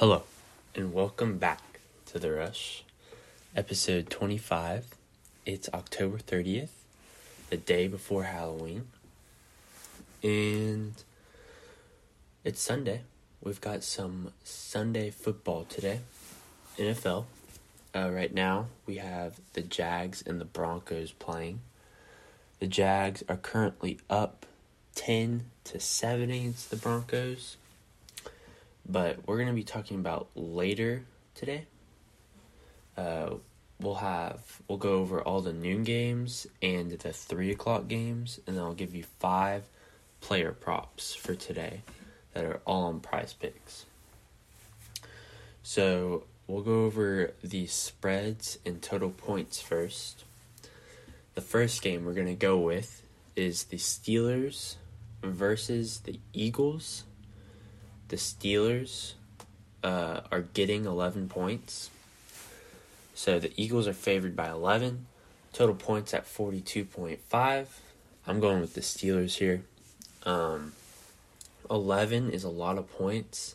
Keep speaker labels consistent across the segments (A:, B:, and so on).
A: Hello, and welcome back to The Rush, episode 25. It's October 30th, the day before Halloween, and it's Sunday. We've got some Sunday football today, NFL. Uh, right now, we have the Jags and the Broncos playing. The Jags are currently up 10 to 7 against the Broncos but we're going to be talking about later today. Uh, we'll have we'll go over all the noon games and the three o'clock games, and then I'll give you five player props for today that are all on Prize Picks. So we'll go over the spreads and total points first. The first game we're going to go with is the Steelers versus the Eagles the Steelers uh, are getting 11 points. So the Eagles are favored by 11. Total points at 42.5. I'm going with the Steelers here. Um, 11 is a lot of points.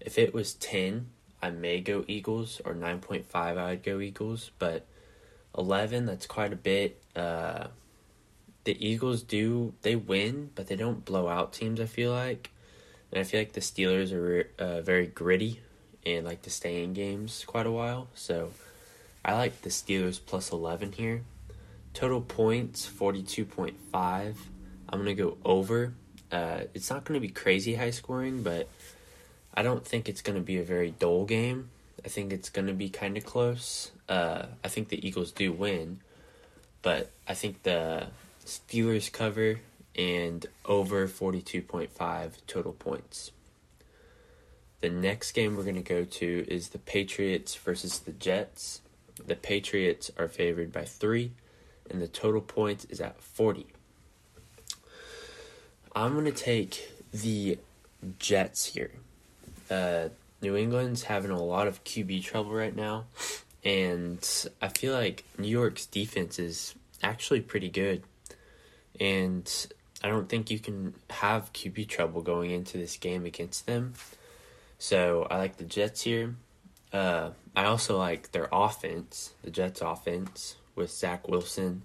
A: If it was 10, I may go Eagles, or 9.5, I would go Eagles. But 11, that's quite a bit. Uh, the Eagles do, they win, but they don't blow out teams, I feel like. And I feel like the Steelers are uh, very gritty and like to stay in games quite a while. So I like the Steelers plus 11 here. Total points 42.5. I'm going to go over. Uh, it's not going to be crazy high scoring, but I don't think it's going to be a very dull game. I think it's going to be kind of close. Uh, I think the Eagles do win, but I think the Steelers cover and over 42.5 total points. The next game we're going to go to is the Patriots versus the Jets. The Patriots are favored by 3 and the total points is at 40. I'm going to take the Jets here. Uh, New England's having a lot of QB trouble right now, and I feel like New York's defense is actually pretty good. And I don't think you can have QB trouble going into this game against them. So I like the Jets here. Uh, I also like their offense, the Jets' offense with Zach Wilson,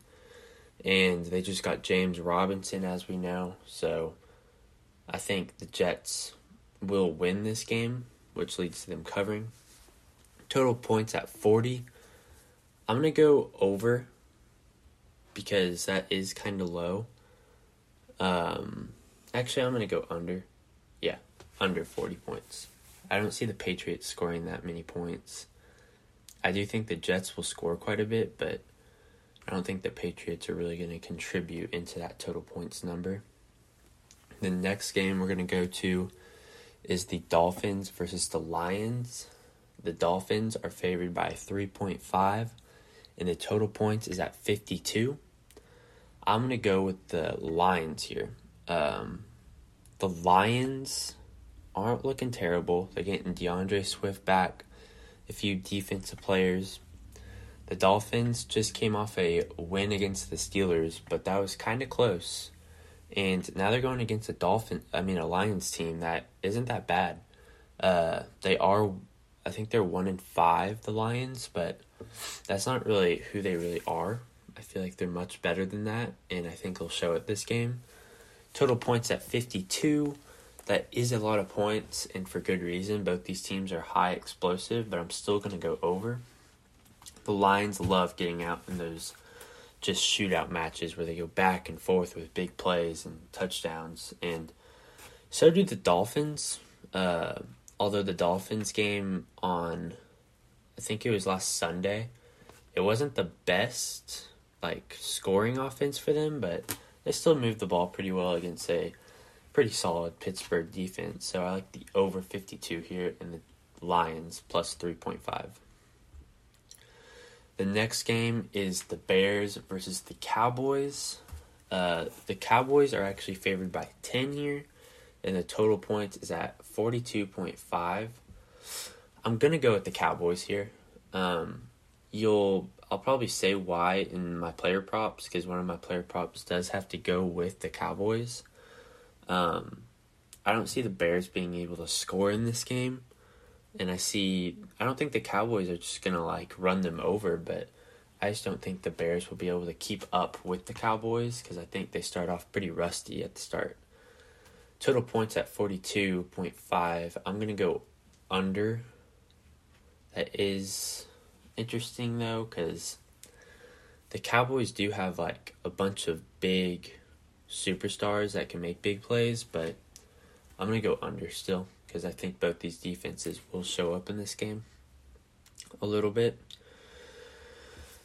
A: and they just got James Robinson, as we know. So I think the Jets will win this game, which leads to them covering. Total points at 40. I'm going to go over because that is kind of low. Um, actually, I'm going to go under. Yeah, under 40 points. I don't see the Patriots scoring that many points. I do think the Jets will score quite a bit, but I don't think the Patriots are really going to contribute into that total points number. The next game we're going to go to is the Dolphins versus the Lions. The Dolphins are favored by 3.5, and the total points is at 52. I'm gonna go with the Lions here. Um, the Lions aren't looking terrible. They're getting D'Andre Swift back, a few defensive players. The Dolphins just came off a win against the Steelers, but that was kind of close. And now they're going against a Dolphin, I mean a Lions team that isn't that bad. Uh, they are, I think they're one in five, the Lions, but that's not really who they really are. I feel like they're much better than that, and I think they'll show it this game. Total points at 52. That is a lot of points, and for good reason. Both these teams are high explosive, but I'm still going to go over. The Lions love getting out in those just shootout matches where they go back and forth with big plays and touchdowns, and so do the Dolphins. Uh, although the Dolphins game on, I think it was last Sunday, it wasn't the best like scoring offense for them, but they still moved the ball pretty well against a pretty solid Pittsburgh defense. So I like the over 52 here in the Lions plus 3.5. The next game is the Bears versus the Cowboys. Uh, the Cowboys are actually favored by 10 here, and the total points is at 42.5. I'm going to go with the Cowboys here. Um, you'll I'll probably say why in my player props because one of my player props does have to go with the Cowboys. Um, I don't see the Bears being able to score in this game. and I see I don't think the Cowboys are just gonna like run them over, but I just don't think the Bears will be able to keep up with the Cowboys because I think they start off pretty rusty at the start. Total points at forty two point five. I'm gonna go under. That is interesting though because the Cowboys do have like a bunch of big superstars that can make big plays, but I'm gonna go under still because I think both these defenses will show up in this game a little bit.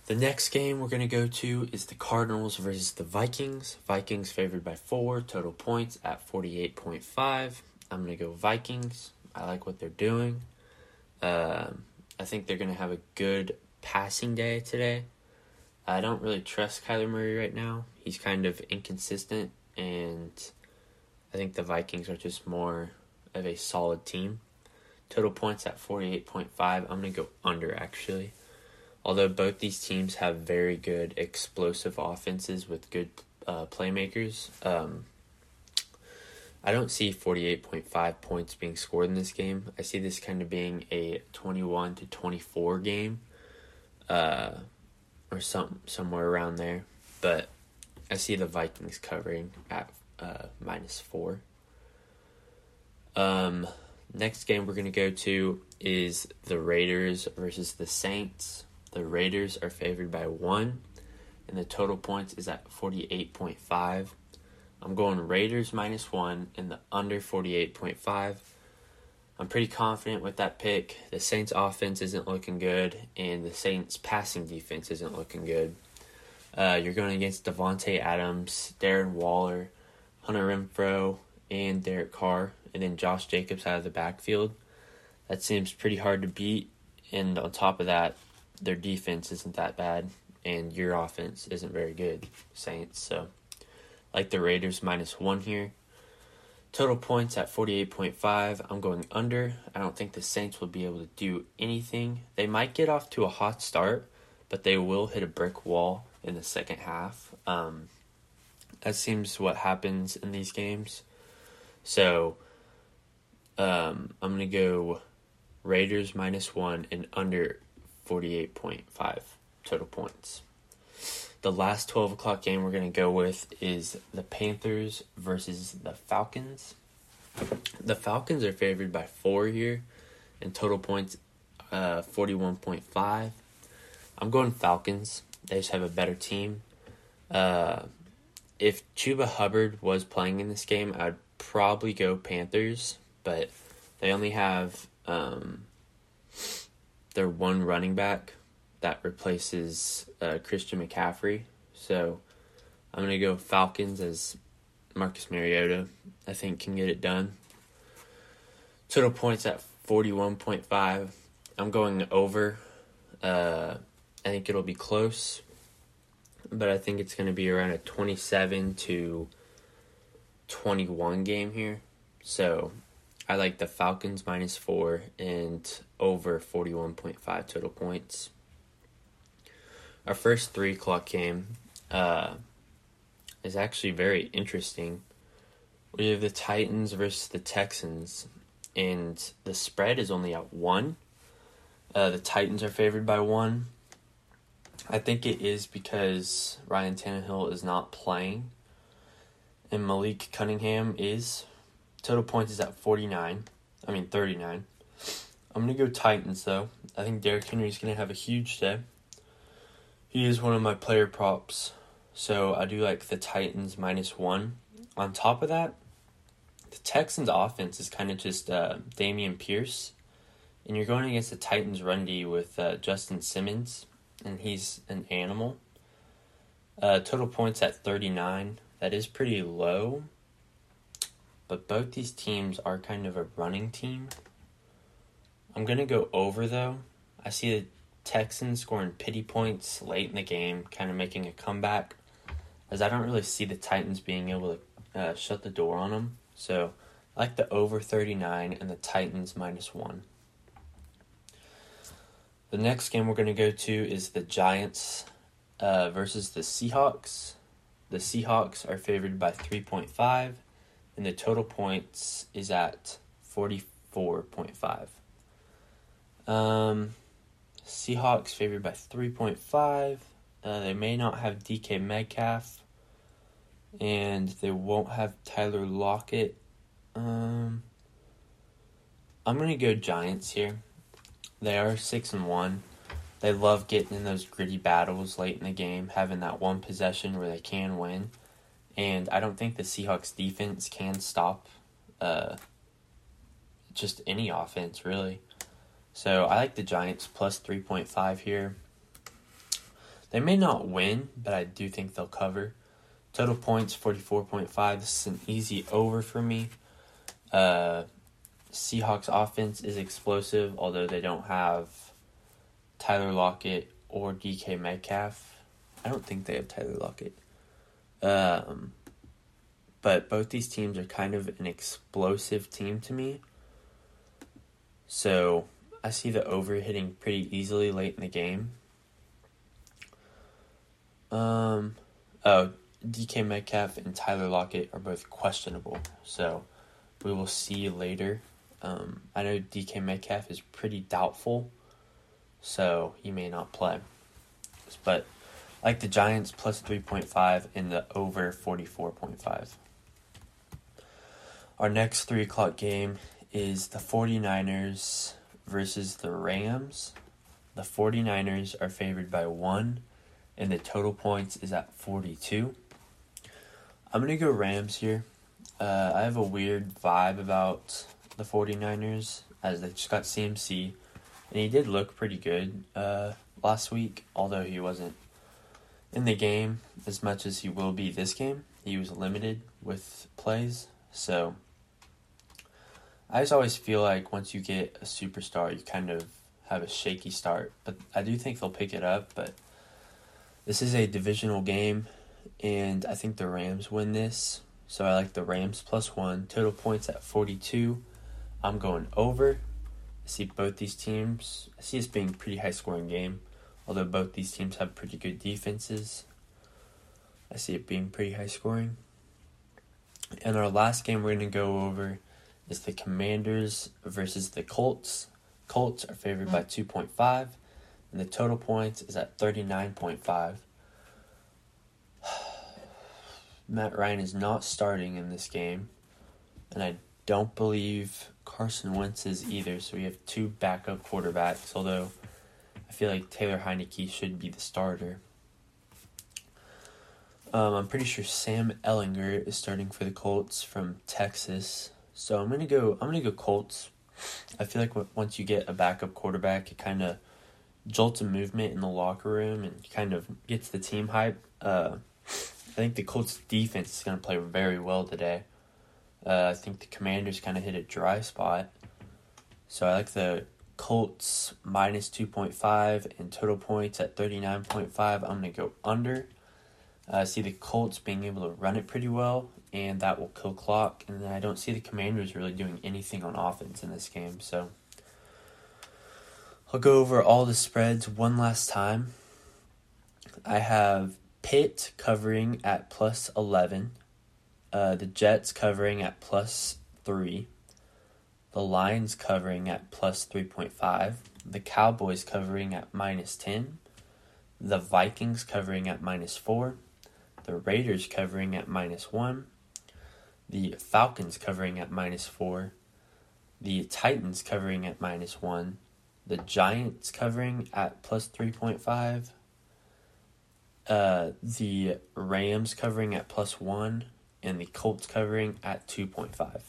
A: The next game we're going to go to is the Cardinals versus the Vikings. Vikings favored by four total points at 48.5. I'm going to go Vikings. I like what they're doing. Um, I think they're going to have a good passing day today. I don't really trust Kyler Murray right now. He's kind of inconsistent, and I think the Vikings are just more of a solid team. Total points at 48.5. I'm going to go under actually. Although both these teams have very good explosive offenses with good uh, playmakers, um, I don't see 48.5 points being scored in this game. I see this kind of being a 21 to 24 game uh, or some somewhere around there. But I see the Vikings covering at uh, minus 4. Um, next game we're going to go to is the Raiders versus the Saints. The Raiders are favored by one, and the total points is at 48.5. I'm going Raiders minus one in the under 48.5. I'm pretty confident with that pick. The Saints offense isn't looking good, and the Saints passing defense isn't looking good. Uh, you're going against Davante Adams, Darren Waller, Hunter Renfrow, and Derek Carr and then Josh Jacobs out of the backfield. That seems pretty hard to beat. And on top of that, their defense isn't that bad, and your offense isn't very good, Saints. So, like the Raiders, minus one here. Total points at 48.5. I'm going under. I don't think the Saints will be able to do anything. They might get off to a hot start, but they will hit a brick wall in the second half. Um, that seems what happens in these games. So um, I'm going to go Raiders minus one and under 48.5 total points. The last 12 o'clock game we're going to go with is the Panthers versus the Falcons. The Falcons are favored by four here, and total points uh, 41.5. I'm going Falcons. They just have a better team. Uh, if Chuba Hubbard was playing in this game, I'd probably go Panthers but they only have um, their one running back that replaces uh, Christian McCaffrey. So I'm going to go Falcons as Marcus Mariota, I think, can get it done. Total points at 41.5. I'm going over. Uh, I think it'll be close, but I think it's going to be around a 27 to 21 game here. So I like the Falcons minus four and over 41.5 total points. Our first three o'clock game uh, is actually very interesting. We have the Titans versus the Texans, and the spread is only at one. Uh, the Titans are favored by one. I think it is because Ryan Tannehill is not playing, and Malik Cunningham is Total points is at 49. I mean, 39. I'm going to go Titans, though. I think Derrick Henry is going to have a huge day. He is one of my player props. So I do like the Titans minus one. On top of that, the Texans' offense is kind of just uh, Dameon Pierce. And you're going against the Titans' run D with uh, Justin Simmons, and he's an animal. Uh, total points at 39. That is pretty low, but both these teams are kind of a running team. I'm going to go over though. I see Texans scoring pity points late in the game, kind of making a comeback, as I don't really see the Titans being able to uh, shut the door on them. So I like the over 39 and the Titans minus one. The next game we're going to go to is the Giants uh, versus the Seahawks. The Seahawks are favored by 3.5 and the total points is at 44.5. Um, Seahawks favored by 3.5. Uh, they may not have DK Metcalf, and they won't have Tyler Lockett. Um, I'm gonna go Giants here. They are six and one. They love getting in those gritty battles late in the game, having that one possession where they can win. And I don't think the Seahawks defense can stop uh, just any offense really. So I like the Giants plus 3.5 here. They may not win, but I do think they'll cover. Total points 44.5. This is an easy over for me. Uh, Seahawks offense is explosive, although they don't have Tyler Lockett or DK Metcalf. I don't think they have Tyler Lockett. Um, but both these teams are kind of an explosive team to me. So I see the over hitting pretty easily late in the game. Um, oh, DK Metcalf and Tyler Lockett are both questionable, so we will see later. Um, I know DK Metcalf is pretty doubtful, so he may not play. But like the Giants plus 3.5 and the over 44.5. Our next 3 o'clock game is the 49ers versus the Rams. The 49ers are favored by 1, and the total points is at 42. I'm going to go Rams here. Uh, I have a weird vibe about the 49ers as they just got CMC, and he did look pretty good uh, last week, although he wasn't in the game as much as he will be this game. He was limited with plays, so I just always feel like once you get a superstar, you kind of have a shaky start. But I do think they'll pick it up. But this is a divisional game, and I think the Rams win this. So I like the Rams plus one. Total points at 42. I'm going over. I see both these teams. I see this being a pretty high scoring game, although both these teams have pretty good defenses. I see it being pretty high scoring. And our last game we're going to go over is the Commanders versus the Colts. Colts are favored by 2.5, and the total points is at 39.5. Matt Ryan is not starting in this game, and I don't believe Carson Wentz is either, so we have two backup quarterbacks, although I feel like Taylor Heinicke should be the starter. Um, I'm pretty sure Sam Ehlinger is starting for the Colts from Texas. So I'm gonna go. I'm gonna go Colts. I feel like once you get a backup quarterback, it kind of jolts a movement in the locker room and kind of gets the team hype. Uh, I think the Colts defense is gonna play very well today. Uh, I think the Commanders kind of hit a dry spot, so I like the Colts minus two point five and total points at thirty nine point five. I'm gonna go under. I uh, see the Colts being able to run it pretty well and that will kill clock. And I don't see the Commanders really doing anything on offense in this game. So I'll go over all the spreads one last time. I have Pitt covering at plus 11, uh, the Jets covering at plus 3, the Lions covering at plus 3.5, the Cowboys covering at minus 10, the Vikings covering at minus 4, the Raiders covering at minus 1, the Falcons covering at minus four, the Titans covering at minus one, the Giants covering at plus 3.5, uh, the Rams covering at plus one, and the Colts covering at 2.5.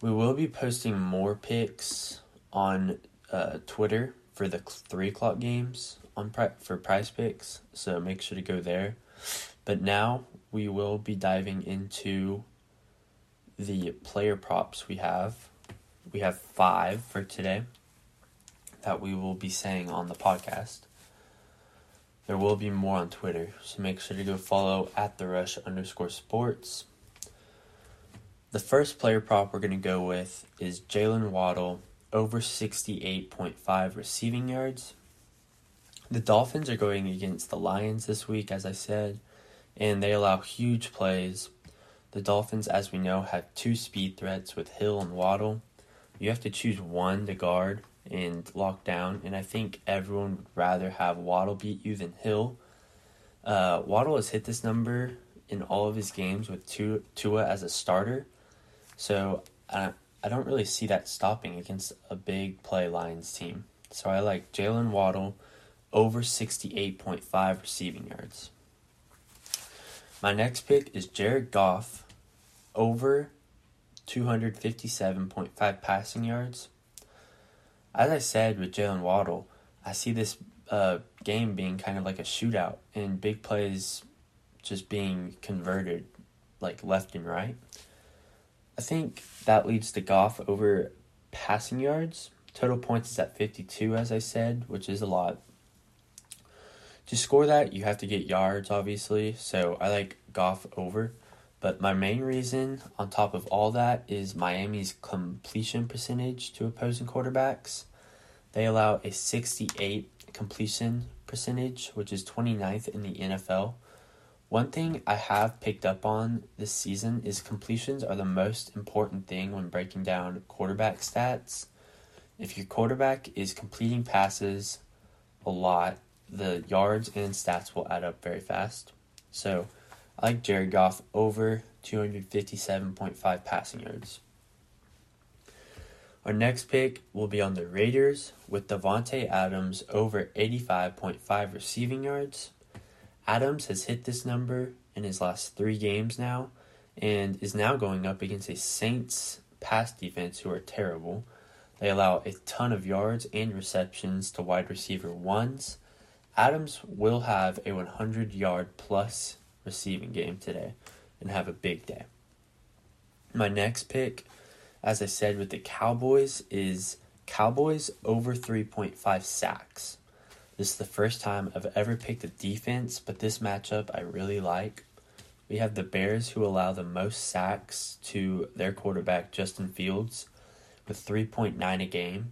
A: We will be posting more picks on uh, Twitter for the three o'clock games on pri- for Prize Picks, so make sure to go there. But now we will be diving into the player props we have. We have five for today that we will be saying on the podcast. There will be more on Twitter, so make sure to go follow at the rush underscore sports. The first player prop we're going to go with is Jaylen Waddle over 68.5 receiving yards. The Dolphins are going against the Lions this week, as I said and they allow huge plays. The Dolphins, as we know, have two speed threats with Hill and Waddle. you have to choose one to guard and lock down, and I think everyone would rather have Waddle beat you than Hill. Uh, Waddle has hit this number in all of his games with Tua as a starter, so I, I don't really see that stopping against a big play Lions team. So I like Jaylen Waddle over 68.5 receiving yards. My next pick is Jared Goff over 257.5 passing yards. As I said with Jaylen Waddle, I see this uh, game being kind of like a shootout and big plays just being converted like left and right. I think that leads to Goff over passing yards. Total points is at 52, as I said, which is a lot. To score that, you have to get yards, obviously. So I like Goff over. But my main reason, on top of all that, is Miami's completion percentage to opposing quarterbacks. They allow a 68 completion percentage, which is 29th in the NFL. One thing I have picked up on this season is completions are the most important thing when breaking down quarterback stats. If your quarterback is completing passes a lot, the yards and stats will add up very fast. So I like Jared Goff over 257.5 passing yards. Our next pick will be on the Raiders with Davante Adams over 85.5 receiving yards. Adams has hit this number in his last three games now and is now going up against a Saints pass defense who are terrible. They allow a ton of yards and receptions to wide receiver ones. Adams will have a 100 yard plus receiving game today and have a big day. My next pick, as I said with the Cowboys, is Cowboys over 3.5 sacks. This is the first time I've ever picked a defense, but this matchup I really like. We have the Bears who allow the most sacks to their quarterback, Justin Fields, with 3.9 a game.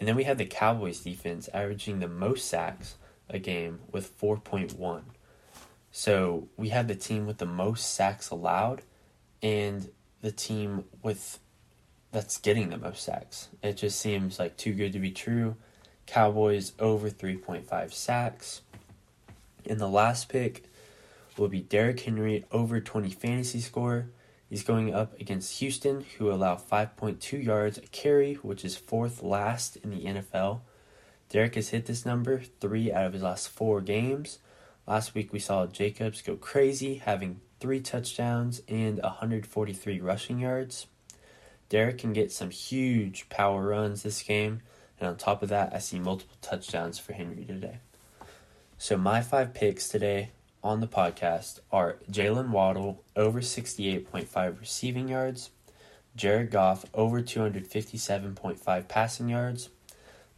A: And then we have the Cowboys defense averaging the most sacks a game with 4.1. So we had the team with the most sacks allowed and the team with that's getting the most sacks. It just seems like too good to be true. Cowboys over 3.5 sacks. And the last pick will be Derrick Henry over 20 fantasy score. He's going up against Houston, who allow 5.2 yards a carry, which is fourth last in the NFL. Derrick has hit this number three out of his last four games. Last week we saw Jacobs go crazy, having three touchdowns and 143 rushing yards. Derrick can get some huge power runs this game, and on top of that, I see multiple touchdowns for Henry today. So my five picks today on the podcast are Jaylen Waddle over 68.5 receiving yards, Jared Goff over 257.5 passing yards,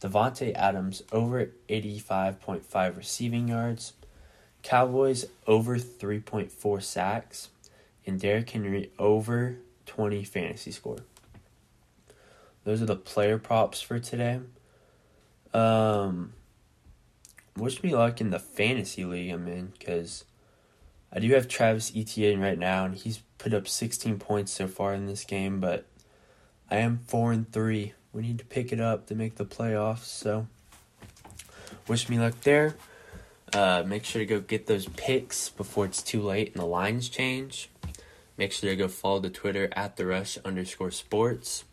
A: Davante Adams over 85.5 receiving yards, Cowboys over 3.4 sacks, and Derrick Henry over 20 fantasy score. Those are the player props for today. Um, wish me luck in the fantasy league I'm in because I do have Travis Etienne right now, and he's put up 16 points so far in this game, but I am 4 and 3. We need to pick it up to make the playoffs, so wish me luck there. Uh, make sure to go get those picks before it's too late and the lines change. Make sure to go follow the Twitter at the rush underscore sports.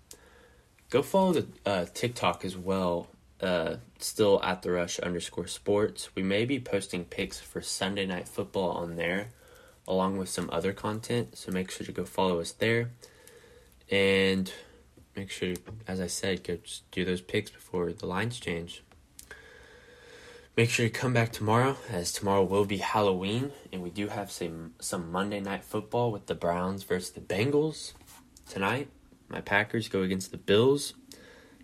A: Go follow the uh, TikTok as well. Uh, still at the rush underscore sports. We may be posting picks for Sunday night football on there, along with some other content. So make sure to go follow us there, and make sure, as I said, go do those picks before the lines change. Make sure you come back tomorrow, as tomorrow will be Halloween, and we do have some some Monday night football with the Browns versus the Bengals tonight. My Packers go against the Bills.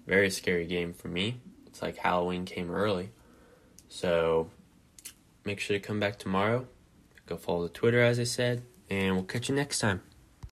A: Very scary game for me. It's like Halloween came early, so make sure to come back tomorrow. Go follow the Twitter as I said, and we'll catch you next time.